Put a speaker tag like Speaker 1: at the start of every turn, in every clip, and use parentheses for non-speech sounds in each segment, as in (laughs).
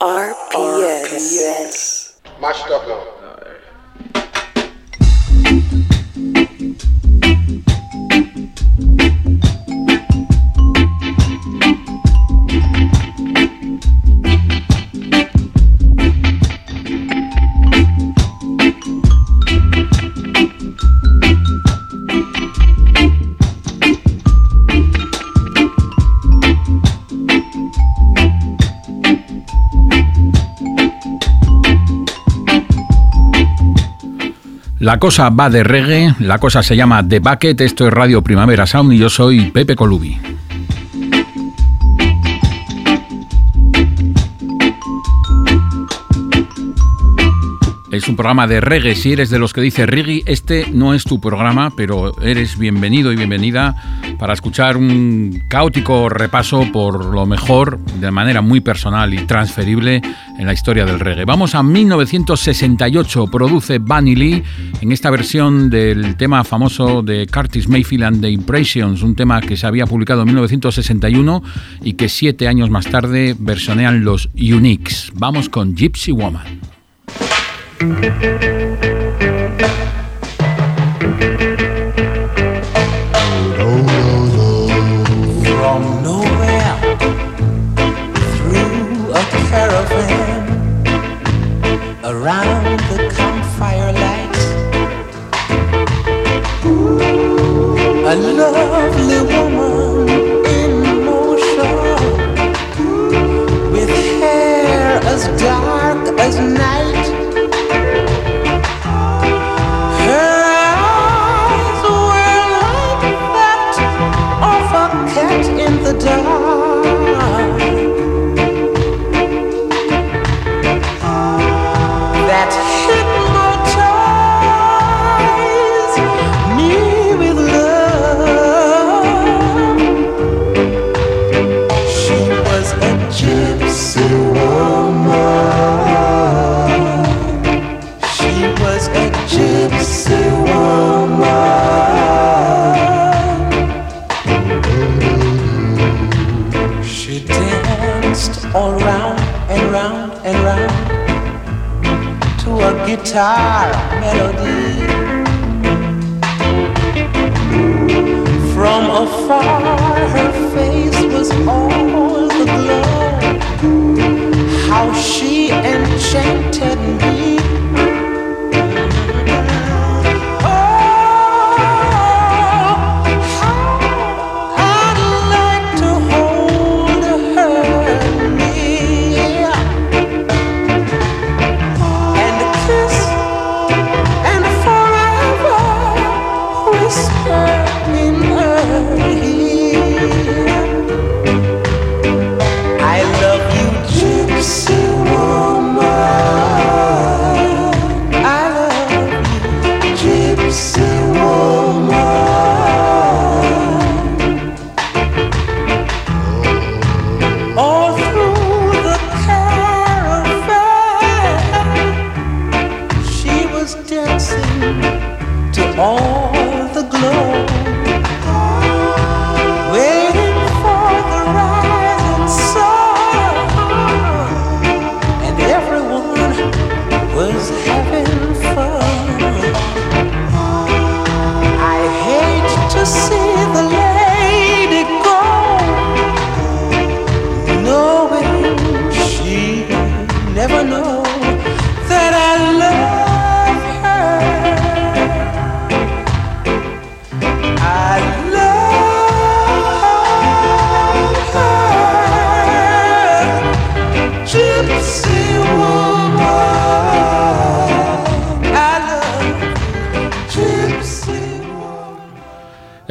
Speaker 1: RPS.
Speaker 2: RPS. My stuff.
Speaker 3: La cosa va de reggae, la cosa se llama The Bucket, esto es Radio Primavera Sound y yo soy Pepe Colubi. Es un programa de reggae. Si eres de los que dice reggae, este no es tu programa, pero eres bienvenido y bienvenida para escuchar un caótico repaso por lo mejor, de manera muy personal y transferible, en la historia del reggae. Vamos a 1968. Produce Bunny Lee en esta versión del tema famoso de Curtis Mayfield and the Impressions, un tema que se había publicado en 1961 y que siete años más tarde versionean los Uniques. Vamos con Gypsy Woman.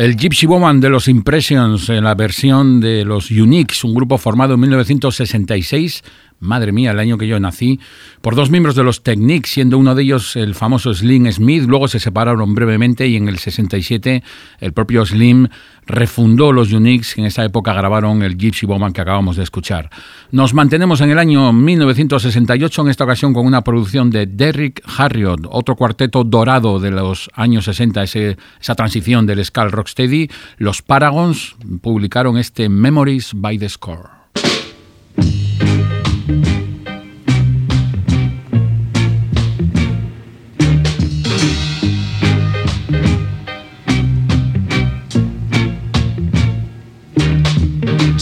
Speaker 3: El Gypsy Woman de los Impressions en la versión de los Uniques, un grupo formado en 1966, madre mía, el año que yo nací, por dos miembros de los Techniques, siendo uno de ellos el famoso Slim Smith, luego se separaron brevemente y en el 67 el propio Slim refundó los Uniques, que en esa época grabaron el Gypsy Woman que acabamos de escuchar. Nos mantenemos en el año 1968, en esta ocasión con una producción de Derrick Harriot, otro cuarteto dorado de los años 60, ese, esa transición del ska al rocksteady. Los Paragons publicaron este Memories by the Score.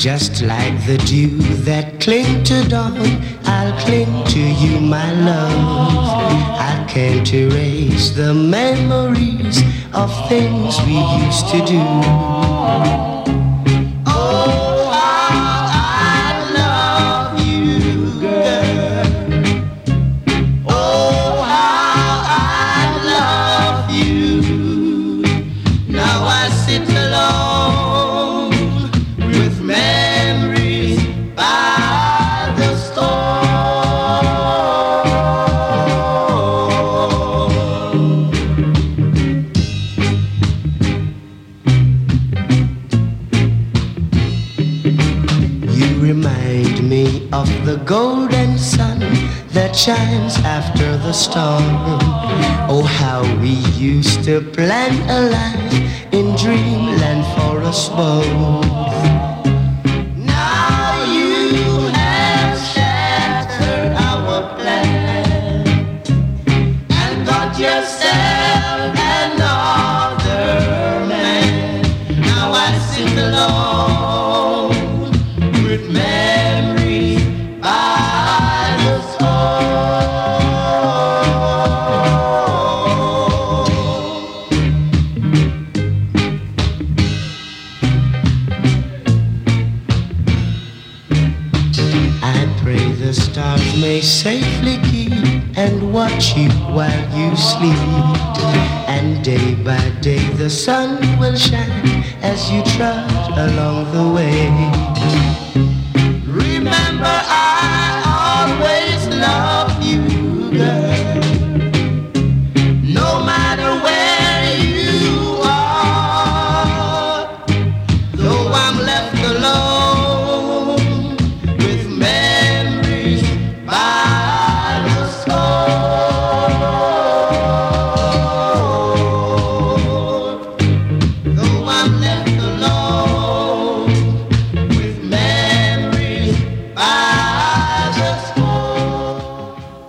Speaker 4: Just like the dew that cling to dawn, I'll cling to you, my love. I can't erase the memories of things we used to do. After the storm. Oh, how we used to plan a life in dreamland for us both. The sun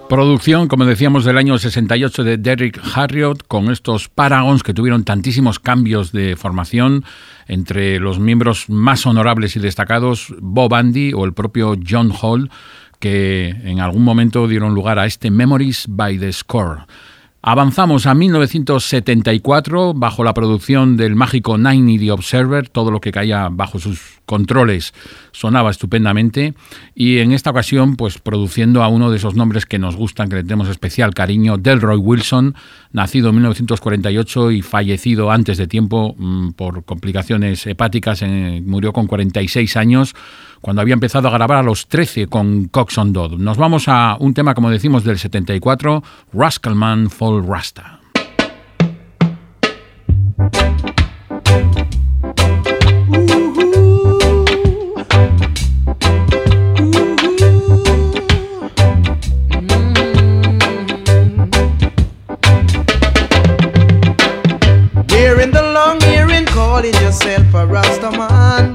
Speaker 2: Producción, como decíamos, del año 68 de Derrick Harriott, con estos Paragons que tuvieron tantísimos cambios de formación entre los miembros más honorables y destacados, Bob Andy o el propio John Hall, que en algún momento dieron lugar a este Memories by the Score. Avanzamos a 1974 bajo la producción del mágico Nine The Observer, todo lo que caía bajo sus controles sonaba estupendamente y en esta ocasión pues produciendo a uno de esos nombres que nos gustan, que le tenemos especial cariño, Delroy Wilson, nacido en 1948 y fallecido antes de tiempo mm, por complicaciones hepáticas, murió con 46 años cuando había empezado a grabar a los 13 con Coxon Dodd. Nos vamos a un tema, como decimos, del 74, Rascalman Fall Rasta.
Speaker 5: Calling yourself a Rasta man.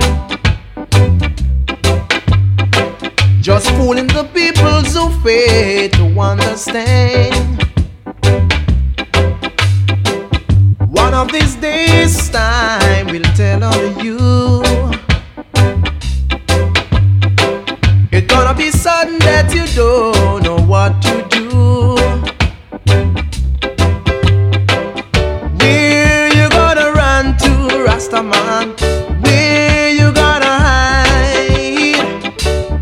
Speaker 5: Just fooling the people who fail to understand. One of these days, time will tell on you. It's gonna be sudden that you don't know what to do. Rastaman? Where you gonna hide?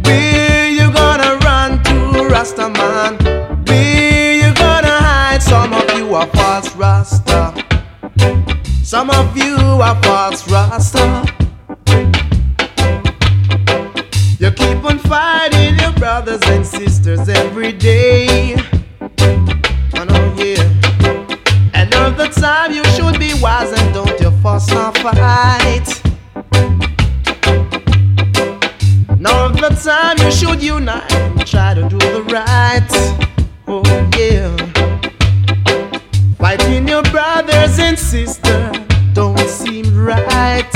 Speaker 5: Where you gonna run to, Rastaman? Where you gonna hide? Some of you are false Rasta. Some of you are false Rasta. You keep on fighting your brothers and sisters every day. The time you should be wise and don't you fuss or fight. Now the time you should unite and try to do the right. Oh yeah. Fighting your brothers and sisters don't seem right.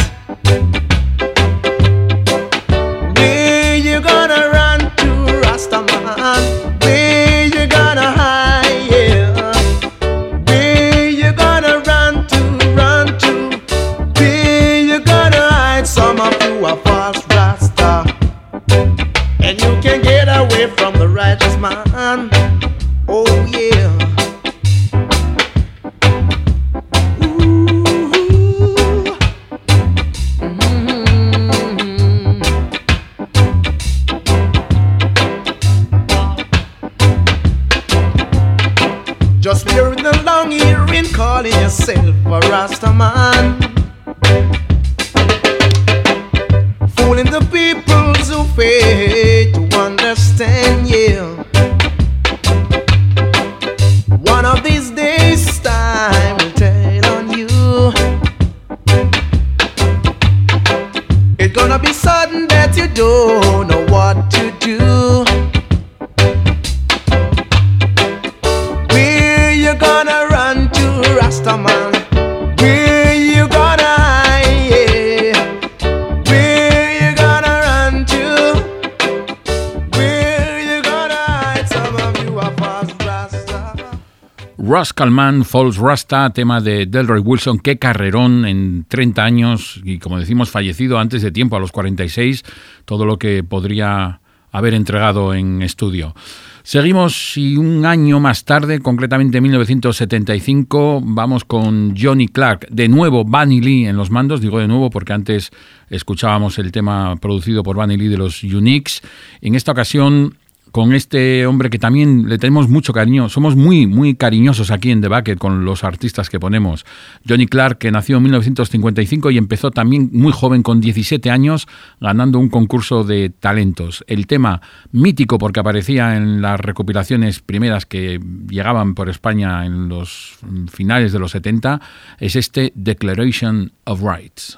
Speaker 6: Rascalman Falls Rasta, tema de Delroy Wilson, qué carrerón en 30 años y como decimos fallecido antes de tiempo, a los 46, todo lo que podría haber entregado en estudio. Seguimos y un año más tarde, concretamente en 1975, vamos con Johnny Clark, de nuevo Bunny Lee en los mandos, digo de nuevo porque antes escuchábamos el tema producido por Bunny Lee de los Uniques. En esta ocasión con este hombre que también le tenemos mucho cariño. Somos muy, muy cariñosos aquí en The Bucket con los artistas que ponemos. Johnny Clark, que nació en 1955 y empezó también muy joven, con 17 años, ganando un concurso de talentos. El tema mítico, porque aparecía en las recopilaciones primeras que llegaban por España en los finales de los 70, es este Declaration of Rights.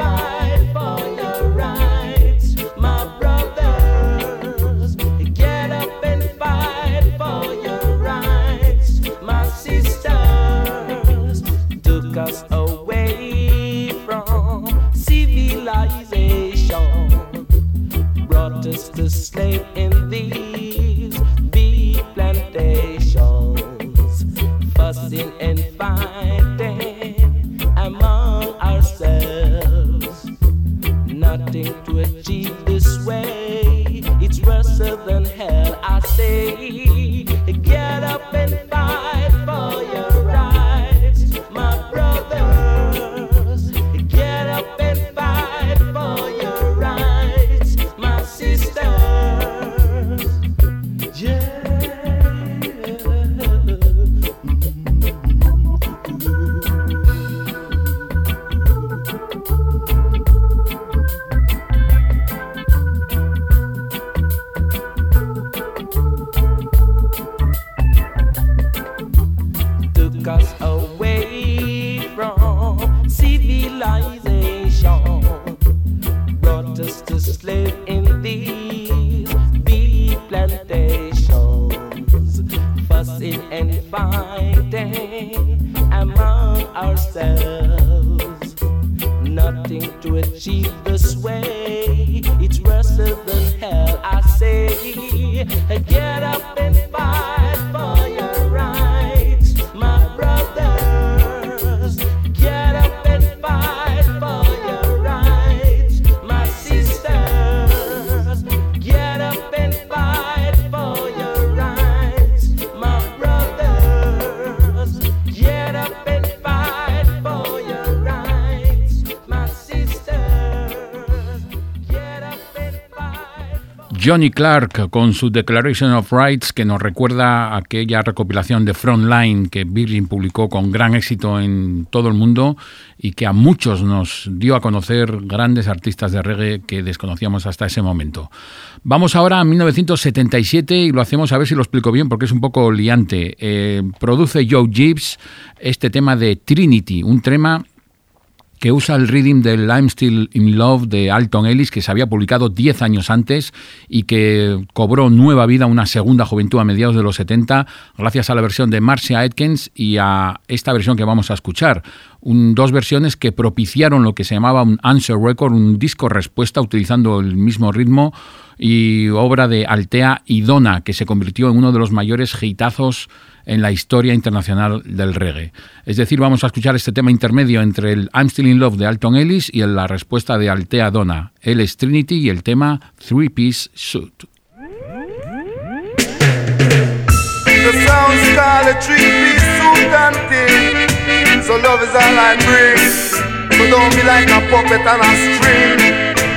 Speaker 2: Johnny Clark con su Declaration of Rights que nos recuerda aquella recopilación de Frontline que Virgin publicó con gran éxito en todo el mundo y que a muchos nos dio a conocer grandes artistas de reggae que desconocíamos hasta ese momento. Vamos ahora a 1977 y lo hacemos a ver si lo explico bien porque es un poco liante. Eh, produce Joe Gibbs este tema de Trinity, un tema que usa el reading del I'm Still in Love de Alton Ellis, que se había publicado 10 años antes y que cobró nueva vida, una segunda juventud a mediados de los 70, gracias a la versión de Marcia Atkins y a esta versión que vamos a escuchar. dos versiones que propiciaron lo que se llamaba un answer record, un disco respuesta utilizando el mismo ritmo y obra de Altea y Donna, que se convirtió en uno de los mayores hitazos en la historia internacional del reggae. Es decir, vamos a escuchar este tema intermedio entre el I'm Still in Love de Alton Ellis y la respuesta de Altea Donna. Él es Trinity y el tema Three Piece Suit.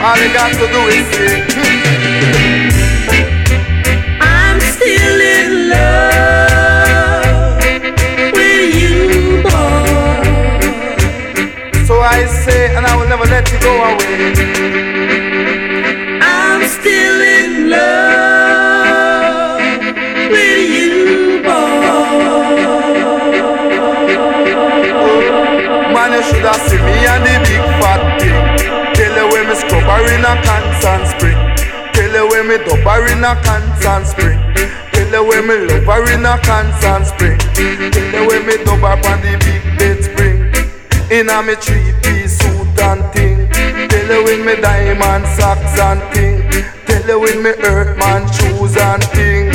Speaker 7: All you got to do is see.
Speaker 8: I'm still in love with you, boy.
Speaker 7: So I say, and I will never let you go away.
Speaker 8: I'm still in love with you, boy.
Speaker 7: Man, you should have seen. In a constant spring. Tell when me dub her in a constant spring. Tell when me love her in a constant spring. Tell when me dub her on the big bed spring. In a me three-piece suit and thing Tell with me diamond socks and thing Tell with me earthman shoes and thing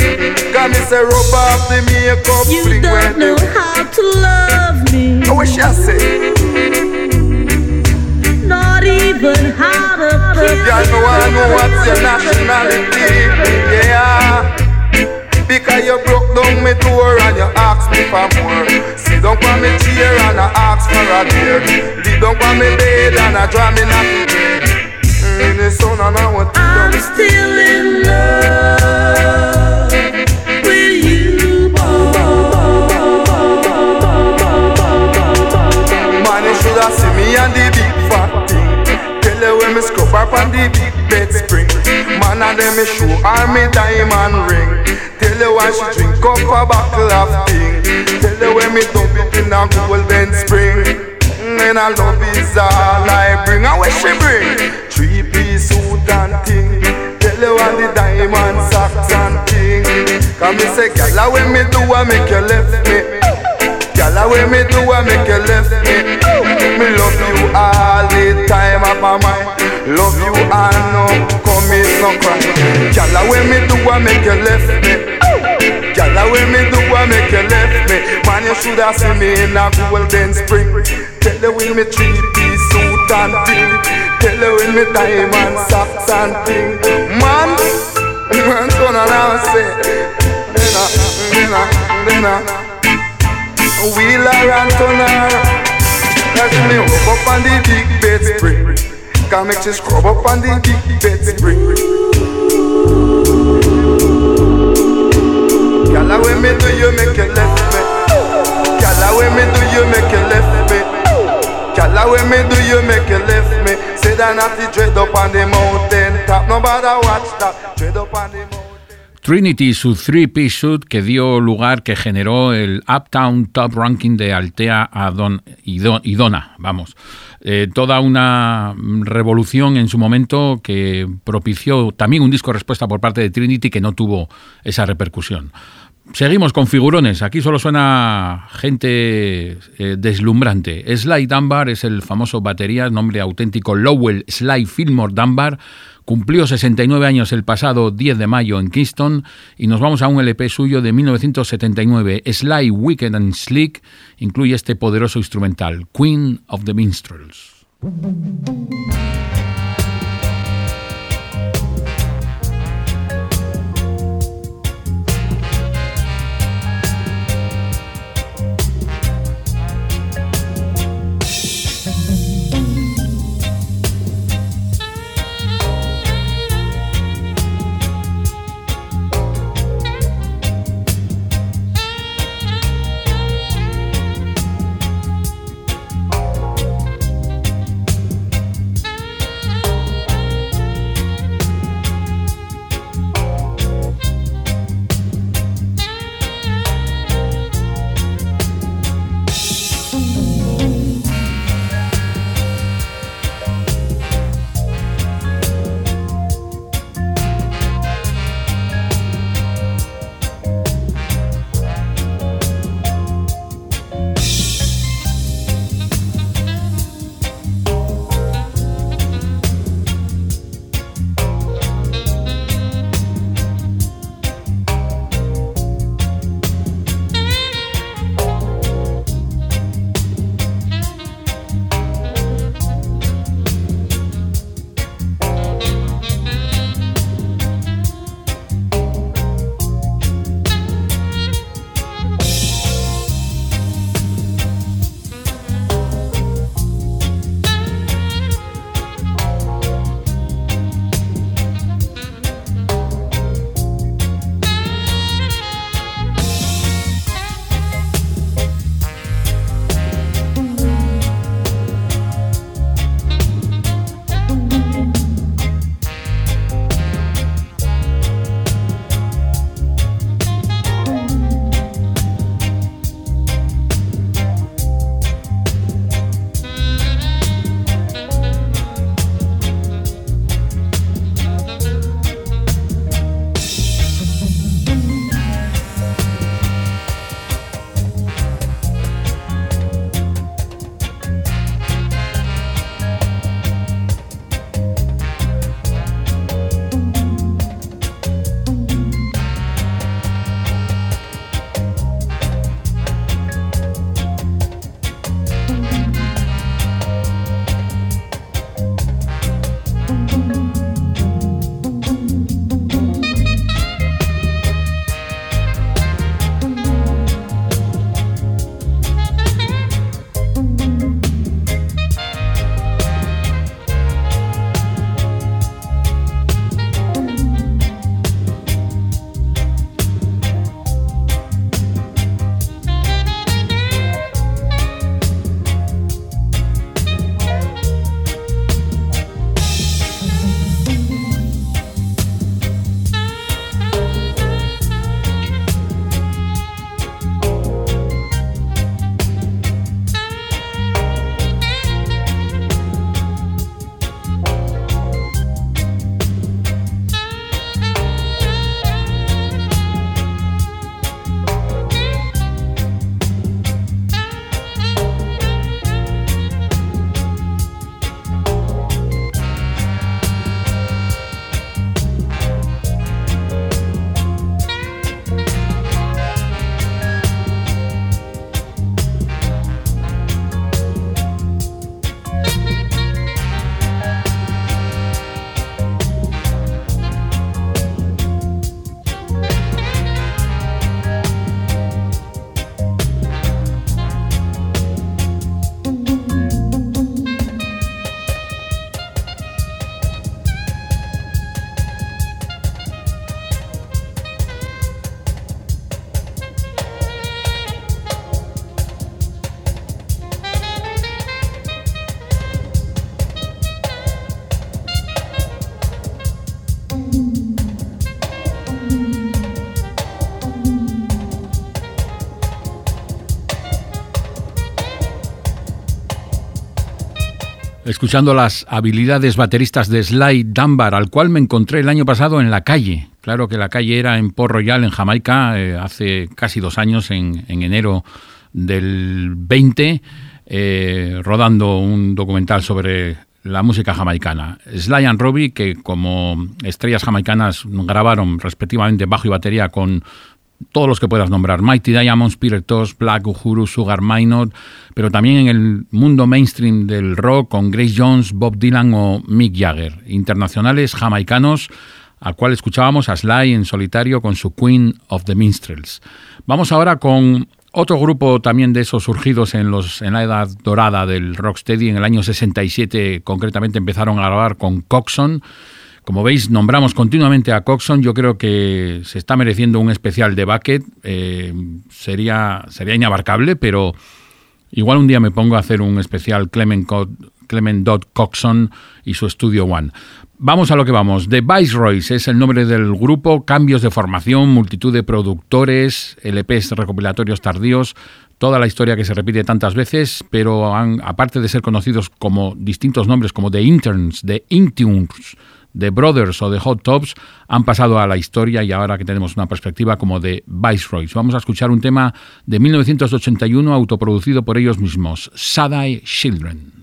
Speaker 7: Cause me say rub off the makeup
Speaker 8: You don't know how to love me
Speaker 7: I wish I say
Speaker 8: Not even how to
Speaker 7: Y'all know I know what's your nationality. Yeah. Because you broke down me door and you asked me for more. Sit down on me chair and I ask for a beer Lay down on me bed and I draw me nothing mm, In the sun and I want to
Speaker 8: I'm still in love with you,
Speaker 7: Man, you should have seen me and the up on the big bed spring Man, and then me show her me diamond ring Tell her why she drink up a bottle of thing. Tell her when me dump it in a golden spring. Mm, and I love is all I bring. And what she bring? Three piece suit and thing. Tell her want the diamond socks and thing. Come me say, gyal, when me do, I make you left me. Gyal, when me do, I make you left me. Me love you all the time of my mind. Love you and no commit no crime. Gyal, when me do, I make you left me. Gyal, when me do, I make you left me. Man, you should have seen me in a golden spring. Tell her with me three piece suit and thing. Tell her with me diamond socks and thing. Man, (laughs) man, and I say, Dena, Dena, Dena. Wheeler and Turner. That's me rub up on the big bed spring. Can make you scrub up on the big bed spring. Gyal, when me do you make you left me? Gyal, when me do you make you left me? Gyal, when me do you make you left me? Say that not the dread up on the mountain top. Nobody watch that. Dread up on the.
Speaker 2: Trinity, su three-piece suit que dio lugar, que generó el Uptown Top Ranking de Altea a Don, y, Don, y Donna, vamos. Eh, toda una revolución en su momento que propició también un disco respuesta por parte de Trinity que no tuvo esa repercusión. Seguimos con figurones. Aquí solo suena gente eh, deslumbrante. Sly Dunbar es el famoso batería, nombre auténtico Lowell Sly Fillmore Dunbar. Cumplió 69 años el pasado 10 de mayo en Kingston y nos vamos a un LP suyo de 1979. Sly Wicked and Slick incluye este poderoso instrumental, Queen of the Minstrels. Escuchando las habilidades bateristas de Sly Dunbar, al cual me encontré el año pasado en la calle. Claro que la calle era en Port Royal, en Jamaica, eh, hace casi dos años, en, enero del 20, eh, rodando un documental sobre la música jamaicana. Sly and Robbie, que como estrellas jamaicanas grabaron respectivamente bajo y batería con todos los que puedas nombrar, Mighty Diamonds, Peter Tosh, Black Uhuru, Sugar Minot, pero también en el mundo mainstream del rock con Grace Jones, Bob Dylan o Mick Jagger, internacionales jamaicanos, al cual escuchábamos a Sly en solitario con su Queen of the Minstrels. Vamos ahora con otro grupo también de esos surgidos en, los, en la edad dorada del rocksteady, en el año 67 concretamente empezaron a grabar con Coxon, como veis, nombramos continuamente a Coxon. Yo creo que se está mereciendo un especial de Bucket. Eh, sería, sería inabarcable, pero igual un día me pongo a hacer un especial Clement, Clement Dodd Coxon y su Studio One. Vamos a lo que vamos. The Viceroys es el nombre del grupo, cambios de formación, multitud de productores, LPs recopilatorios tardíos, toda la historia que se repite tantas veces, pero aparte de ser conocidos como distintos nombres como The Interns, The Intunes, The Brothers o The Hot Tops han pasado a la historia y ahora que tenemos una perspectiva como de Viceroys. Vamos a escuchar un tema de 1981 autoproducido por ellos mismos, Sadai Children.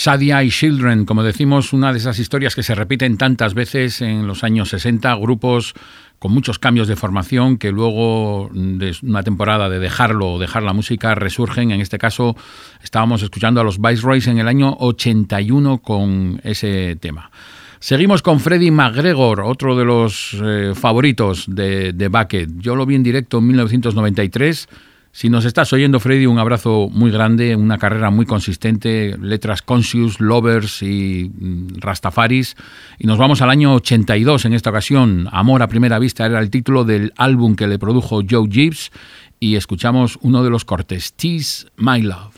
Speaker 2: Sadia y Children, como decimos, una de esas historias que se repiten tantas veces en los años 60, grupos con muchos cambios de formación que luego de una temporada de dejarlo o dejar la música resurgen. En este caso estábamos escuchando a los Viceroys en el año 81 con ese tema. Seguimos con Freddie McGregor, otro de los eh, favoritos de, de Bucket. Yo lo vi en directo en 1993
Speaker 5: Si nos estás oyendo, Freddy, un abrazo muy grande, una carrera muy consistente, letras Conscious, Lovers y mm, Rastafaris. Y nos vamos al año 82 en esta ocasión. Amor a primera vista era el título del álbum que le produjo Joe Gibbs y escuchamos uno de los cortes, Tease My Love.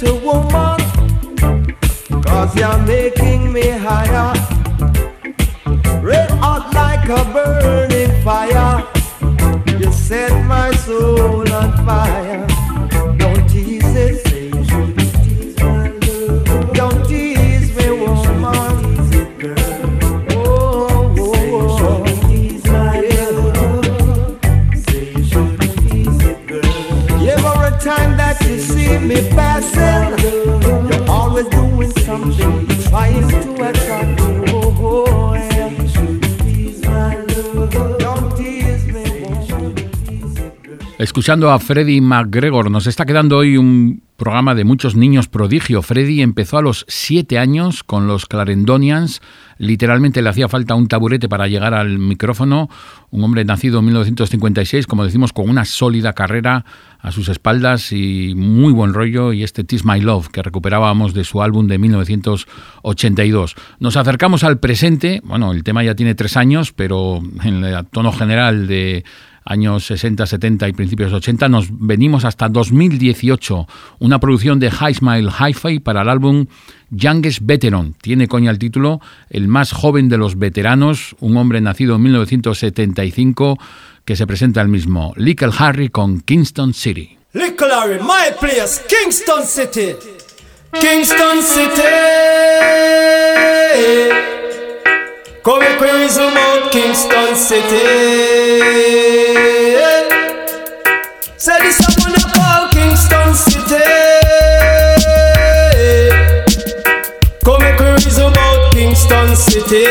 Speaker 5: To woman, cause you're making me higher. Red hot like a burning fire, you set my soul on fire. me passing. You're always doing something, trying to escuchando a Freddy McGregor. Nos está quedando hoy un programa de muchos niños prodigio. Freddy empezó a los siete años con los Clarendonians. Literalmente le hacía falta un taburete para llegar al micrófono. Un hombre nacido en 1956, como decimos, con una sólida carrera a sus espaldas y muy buen rollo. Y este Tis My Love que recuperábamos de su álbum de 1982. Nos acercamos al presente. Bueno, el tema ya tiene tres años, pero en el tono general de años 60, 70 y principios 80, nos venimos hasta 2018, una producción de High Smile Hi-Fi para el álbum Youngest Veteran. Tiene coña el título, el más joven de los veteranos, un hombre nacido en 1975 que se presenta el mismo, Little Harry con Kingston City.
Speaker 9: Little Harry, my place, Kingston City. Kingston City. Come crazy about Kingston City. Say this I wanna call Kingston City. Come crazy about Kingston City.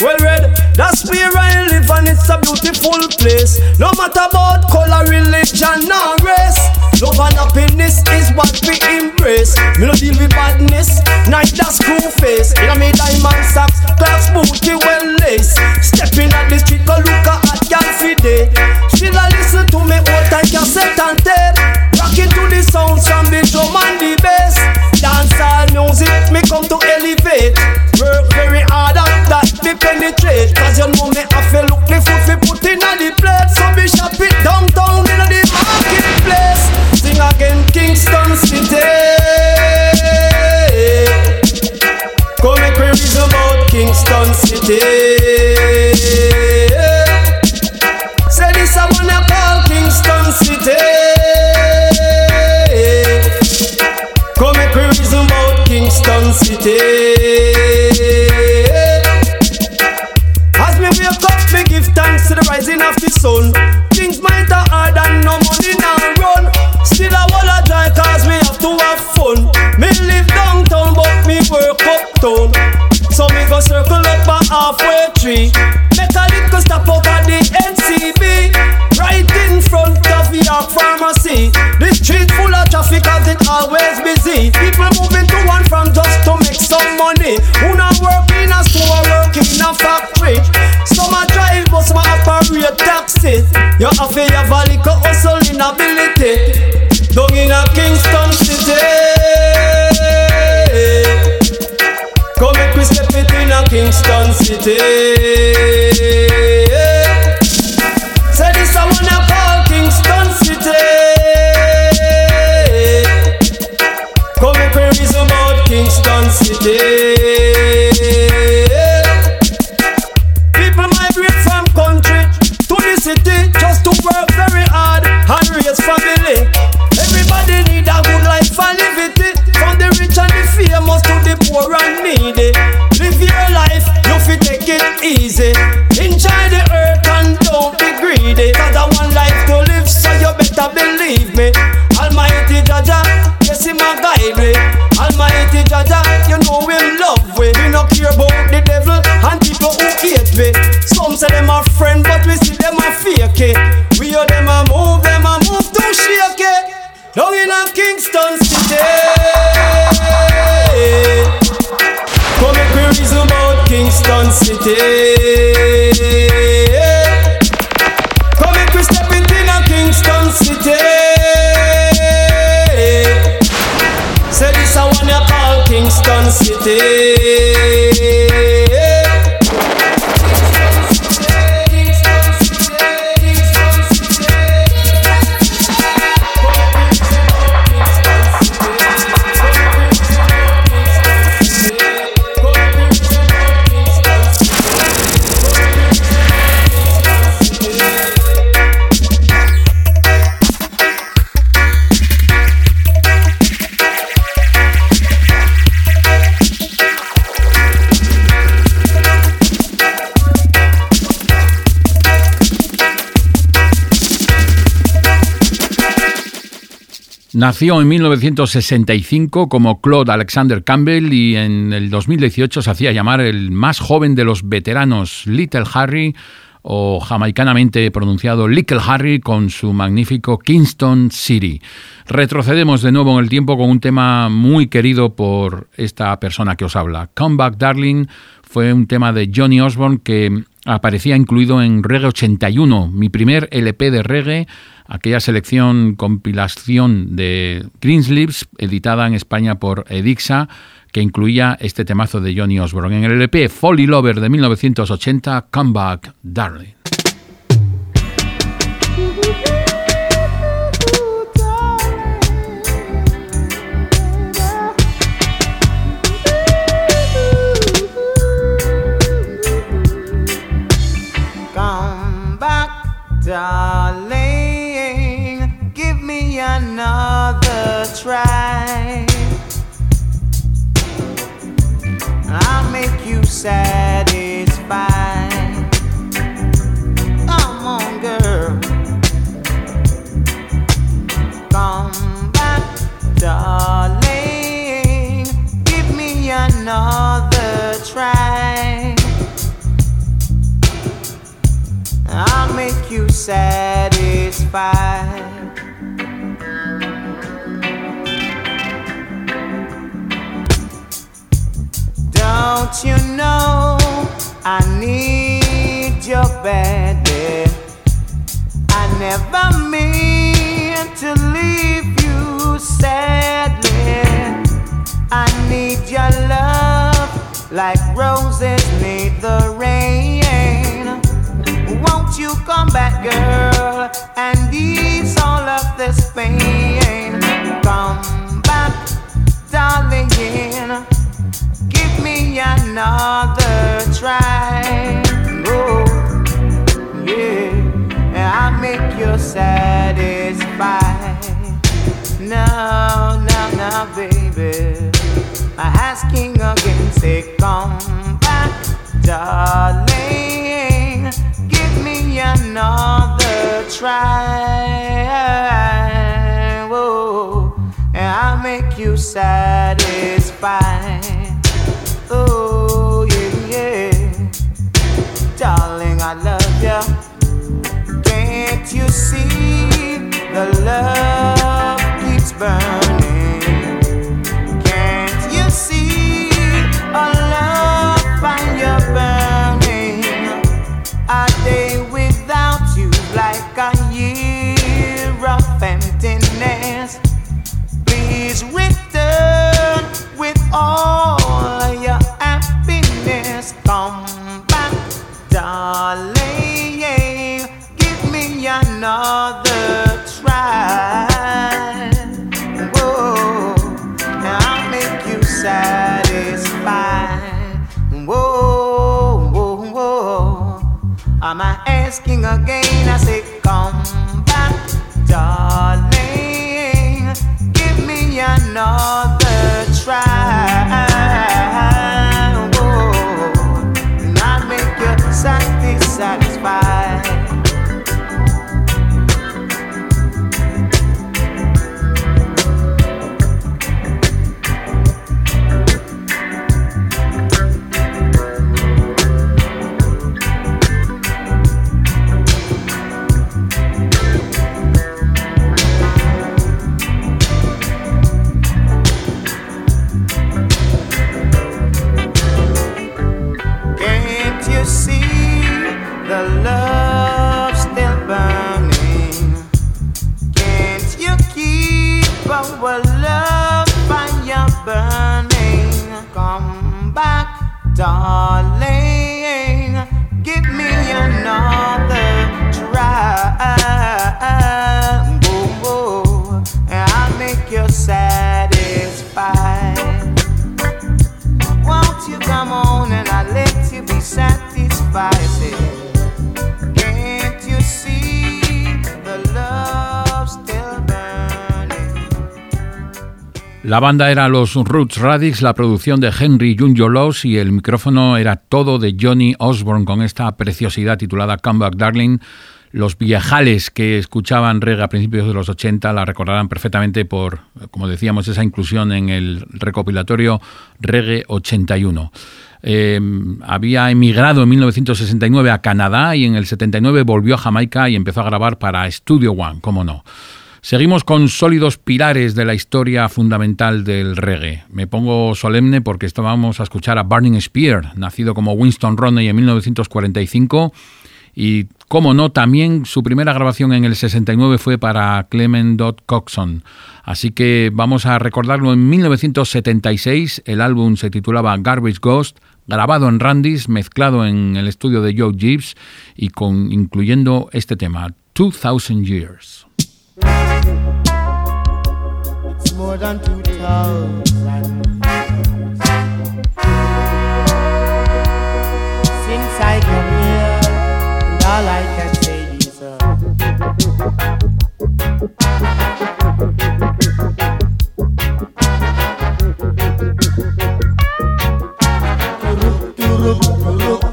Speaker 9: Well read, that's where live and it's a beautiful place. No matter about color, religion, or race. Love and happiness is what we embrace. Me no deal with badness, neither screw face. In a me diamond socks, class booty well lace. Stepping at the street, go look at y'all for day. Still I listen to me old time cassette and tape. Rocking to the sounds from the drum and the bass. Dancehall music, me come to elevate. Work very hard at that, me penetrate. Cause you know me, I feel look the food put in the plate. So me shop it downtown sun. Things might have hard and no money now run. Still I wanna joy cause we have to have fun. Me live downtown but me work uptown. So me go circle up a halfway tree. Make a little stop out of the You have to have a little hustling ability. Down in a Kingston City. Come make we step it in a Kingston City.
Speaker 2: Nació en 1965 como Claude Alexander Campbell y en el 2018 se hacía llamar el más joven de los veteranos Little Harry o jamaicanamente pronunciado Little Harry con su magnífico Kingston City. Retrocedemos de nuevo en el tiempo con un tema muy querido por esta persona que os habla. Come Back Darling fue un tema de Johnny Osborne que aparecía incluido en Reggae 81, mi primer LP de reggae, aquella selección compilación de Greensleeves editada en España por Edixa que incluía este temazo de Johnny Osborne. En el LP Folly Lover de 1980, Come Back Darling.
Speaker 4: Darling. Give me another try. I'll make you satisfied. Come on, girl. Come back, darling. Give me another try. Make you satisfied. Don't you know I need your baby? I never mean to leave you sadly. I need your love like roses need the rain. Come back, girl, and ease all of this pain? Come back, darling. Give me another try. Oh, yeah. I'll make you satisfied. No, no, no, baby. I'm asking again, say, come back, darling. Another try. Oh, and I'll make you satisfied. Oh, yeah, yeah. Darling, I love you. Can't you see the love keeps burning? Try. Whoa, I'll make you satisfied. Whoa, whoa, whoa. Am I'm asking again.
Speaker 2: La banda era los Roots Radix, la producción de Henry Junjo Loss y el micrófono era todo de Johnny Osborne con esta preciosidad titulada Come Back Darling. Los viejales que escuchaban reggae a principios de los 80 la recordarán perfectamente por, como decíamos, esa inclusión en el recopilatorio Reggae 81. Eh, había emigrado en 1969 a Canadá y en el 79 volvió a Jamaica y empezó a grabar para Studio One, cómo no. Seguimos con sólidos pilares de la historia fundamental del reggae. Me pongo solemne porque estábamos a escuchar a Burning Spear, nacido como Winston Rodney en 1945 y, como no, también su primera grabación en el 69 fue para Clement Dot Coxon. Así que vamos a recordarlo en 1976. El álbum se titulaba Garbage Ghost, grabado en Randy's, mezclado en el estudio de Joe Gibbs y con, incluyendo este tema, 2000 Years.
Speaker 10: More than 2,000 Since I came here And all I can say is uh, Turuk, turuk, turuk.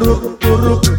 Speaker 10: turru.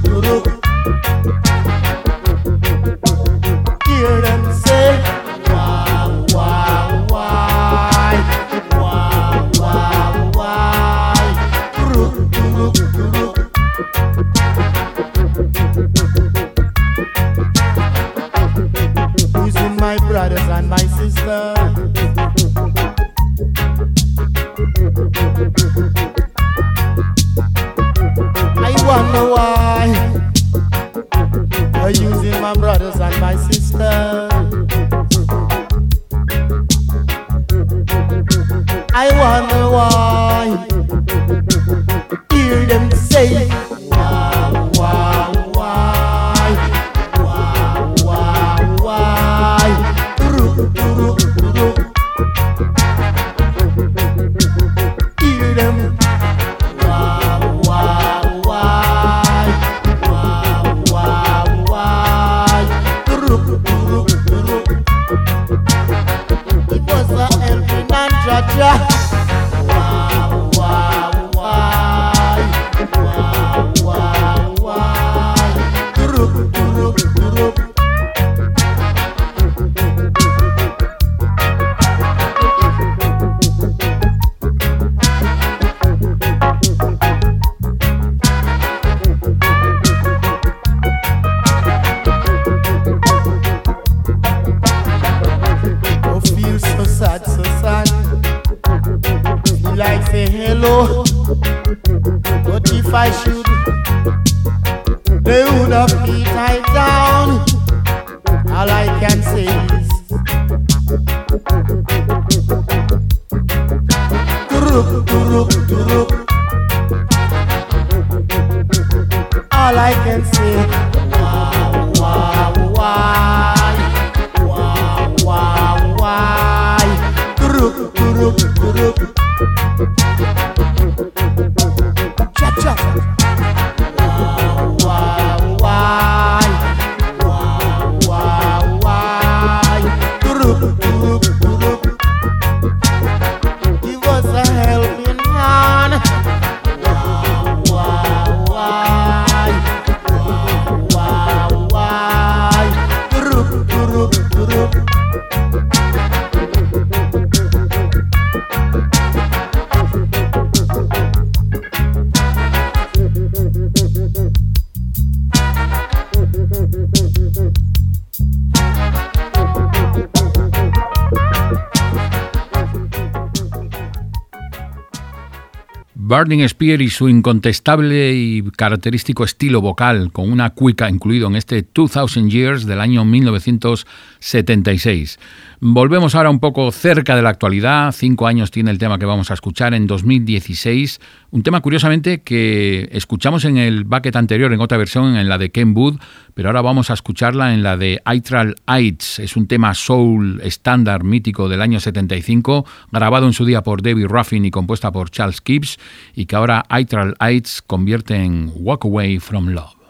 Speaker 2: Burning Spear y su incontestable y característico estilo vocal, con una cuica incluido en este 2000 Years del año 1976. Volvemos ahora un poco cerca de la actualidad. Cinco años tiene el tema que vamos a escuchar en 2016. Un tema curiosamente que escuchamos en el bucket anterior, en otra versión, en la de Ken Wood, pero ahora vamos a escucharla en la de Aitral Heights. Es un tema soul estándar mítico del año 75, grabado en su día por David Ruffin y compuesta por Charles Gibbs, y que ahora Aitral Heights convierte en Walk Away from Love.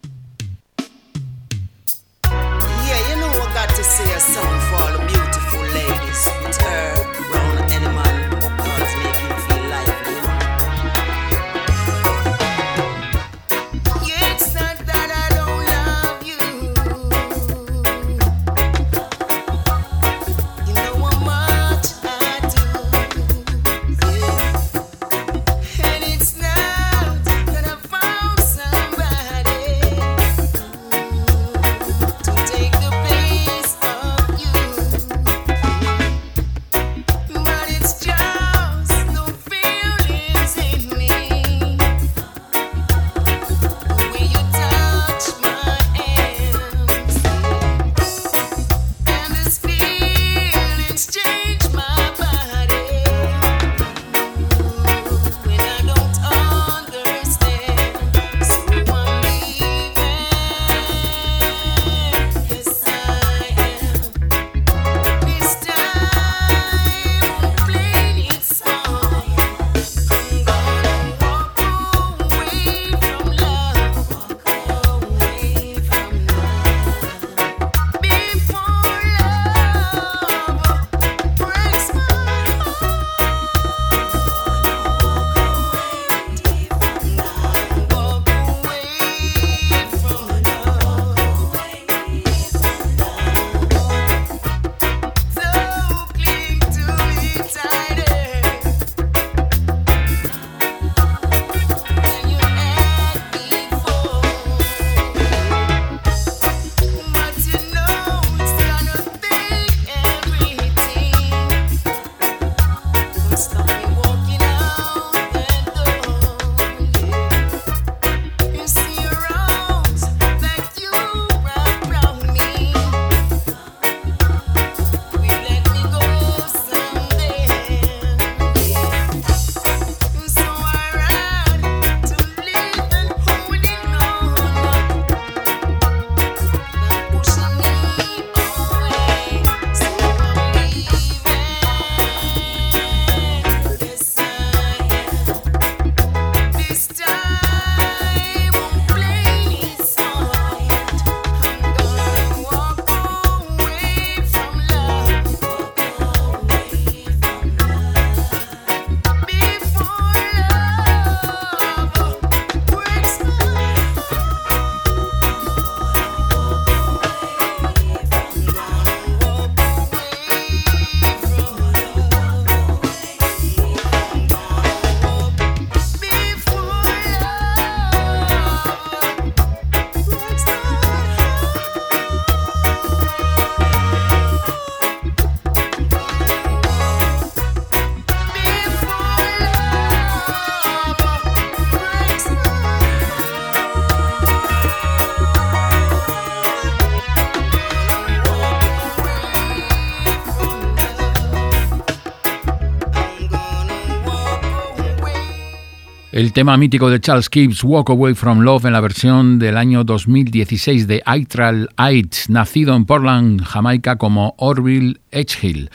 Speaker 2: El tema mítico de Charles Gibbs, Walk Away from Love, en la versión del año 2016 de Aitral Ait, nacido en Portland, Jamaica, como Orville Edgehill.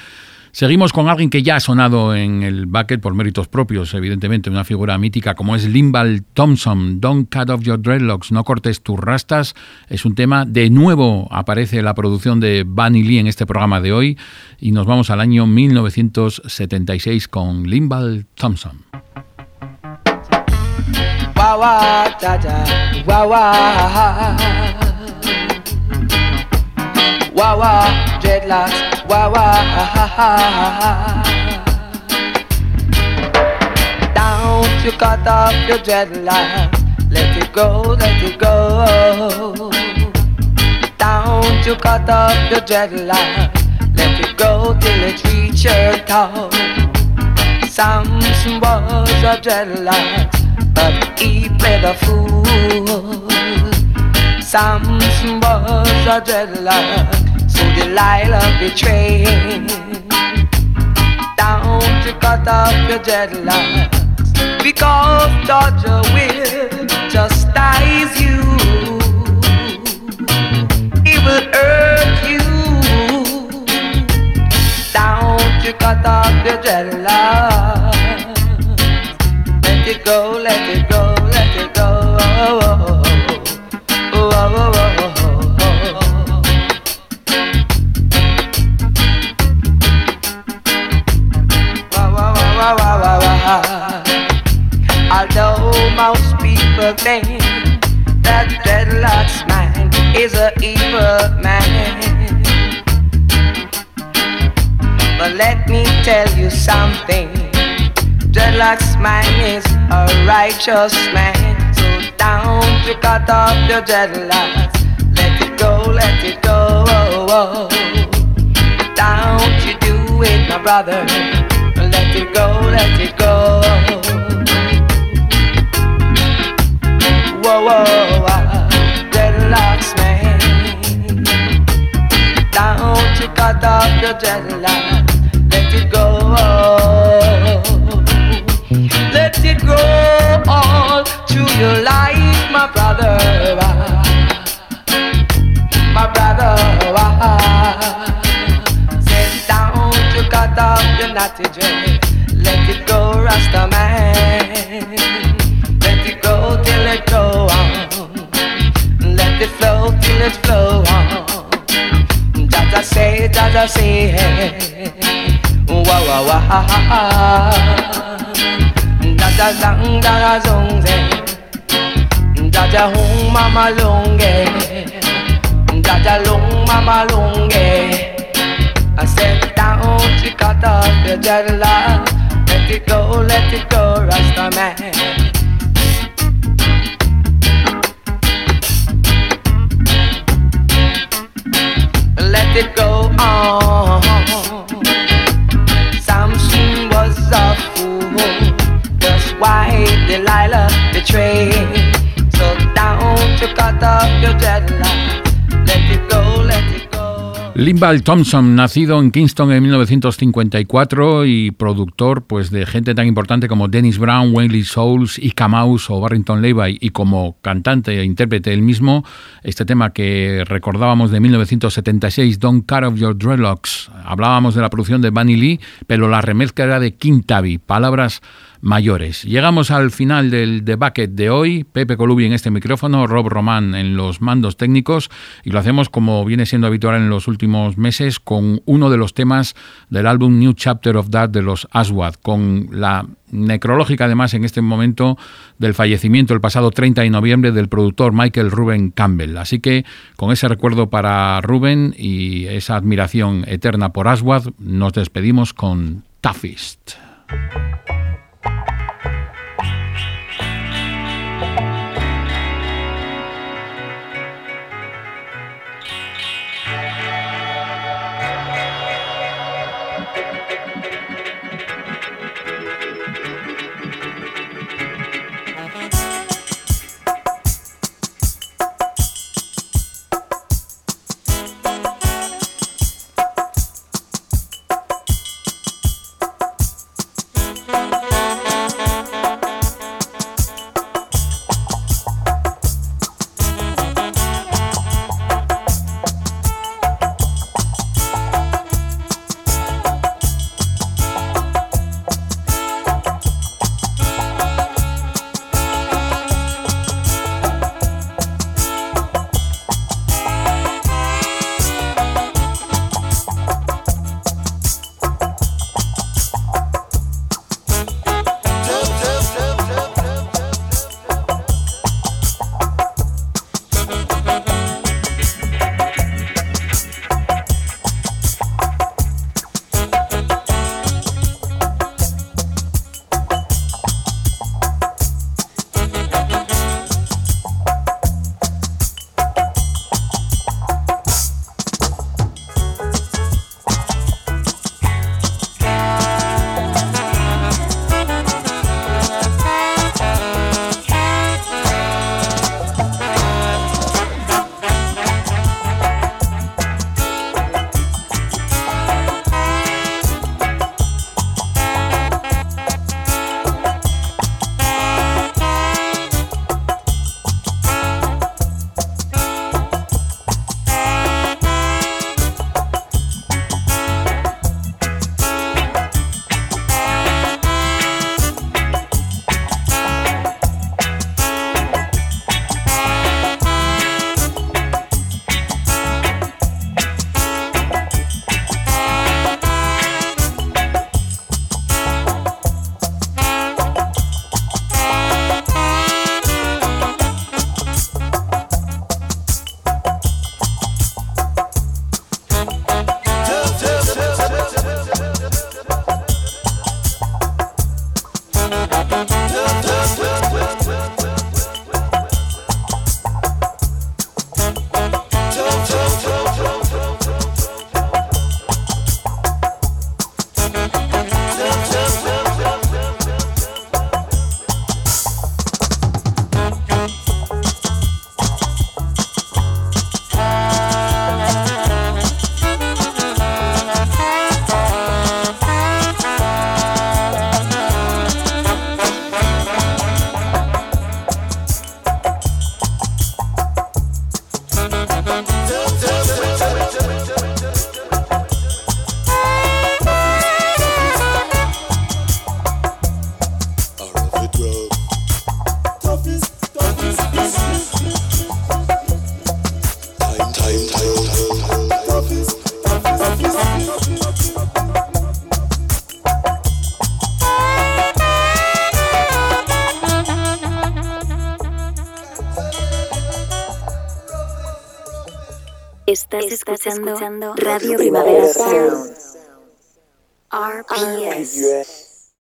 Speaker 2: Seguimos con alguien que ya ha sonado en el bucket por méritos propios, evidentemente, una figura mítica como es Limbal Thompson. Don't cut off your dreadlocks, no cortes tus rastas. Es un tema, de nuevo aparece la producción de Bunny Lee en este programa de hoy y nos vamos al año 1976 con Limbal Thompson.
Speaker 6: Wah wah da da, wah wah. Wah wah, dreadlocks, wah wah. Don't you cut off your dreadlocks, let it go, let it go. Don't you cut off your dreadlocks, let it go till it reach your toe. Samson was a dreadlocks but he played a fool. Samson was a dreadlock, so Delilah betrayed. Down to cut off your dreadlocks, because Dodger will chastise you. He will hurt you. Down to cut off your dreadlocks let it go, let it go, let it go. Oh, oh, oh, oh, oh, Although most people think that dreadlocks man is a evil man, but let me tell you something dreadlocks man is a righteous man. So down to cut off your dreadlocks. Let it go, let it go. Oh, oh. Don't you do it, my brother. Let it go, let it go. Whoa, whoa, whoa. dreadlocks man. Down to cut off your dreadlocks. It go all through your life, my brother. My brother. Sit down to cut off your natty dread. Let it go, Rasta man. Let it go till it go on. Let it flow till it flow on. Jaja say, Jaja say, wah wah wah. Dada zang dada zongze Dada hong mama longe. Dada long mama longe. I said down to cut off your dreadlock Let it go, let it go, Rasta man. Let it go on
Speaker 2: Limbal Thompson, nacido en Kingston en 1954 y productor pues, de gente tan importante como Dennis Brown, Wayne Souls, Ika Mouse o Barrington Levy y como cantante e intérprete él mismo, este tema que recordábamos de 1976, Don't Cut Off Your Dreadlocks. Hablábamos de la producción de Bunny Lee, pero la remezcla era de King Tabby, palabras mayores. Llegamos al final del Bucket de hoy. Pepe Colubi en este micrófono, Rob Román en los mandos técnicos y lo hacemos como viene siendo habitual en los últimos meses con uno de los temas del álbum New Chapter of That de los Aswad, con la necrológica además en este momento del fallecimiento el pasado 30 de noviembre del productor Michael Ruben Campbell. Así que con ese recuerdo para Ruben y esa admiración eterna por Aswad, nos despedimos con Toughest.
Speaker 1: Escuchando, Radio Primavera Sound. RPS.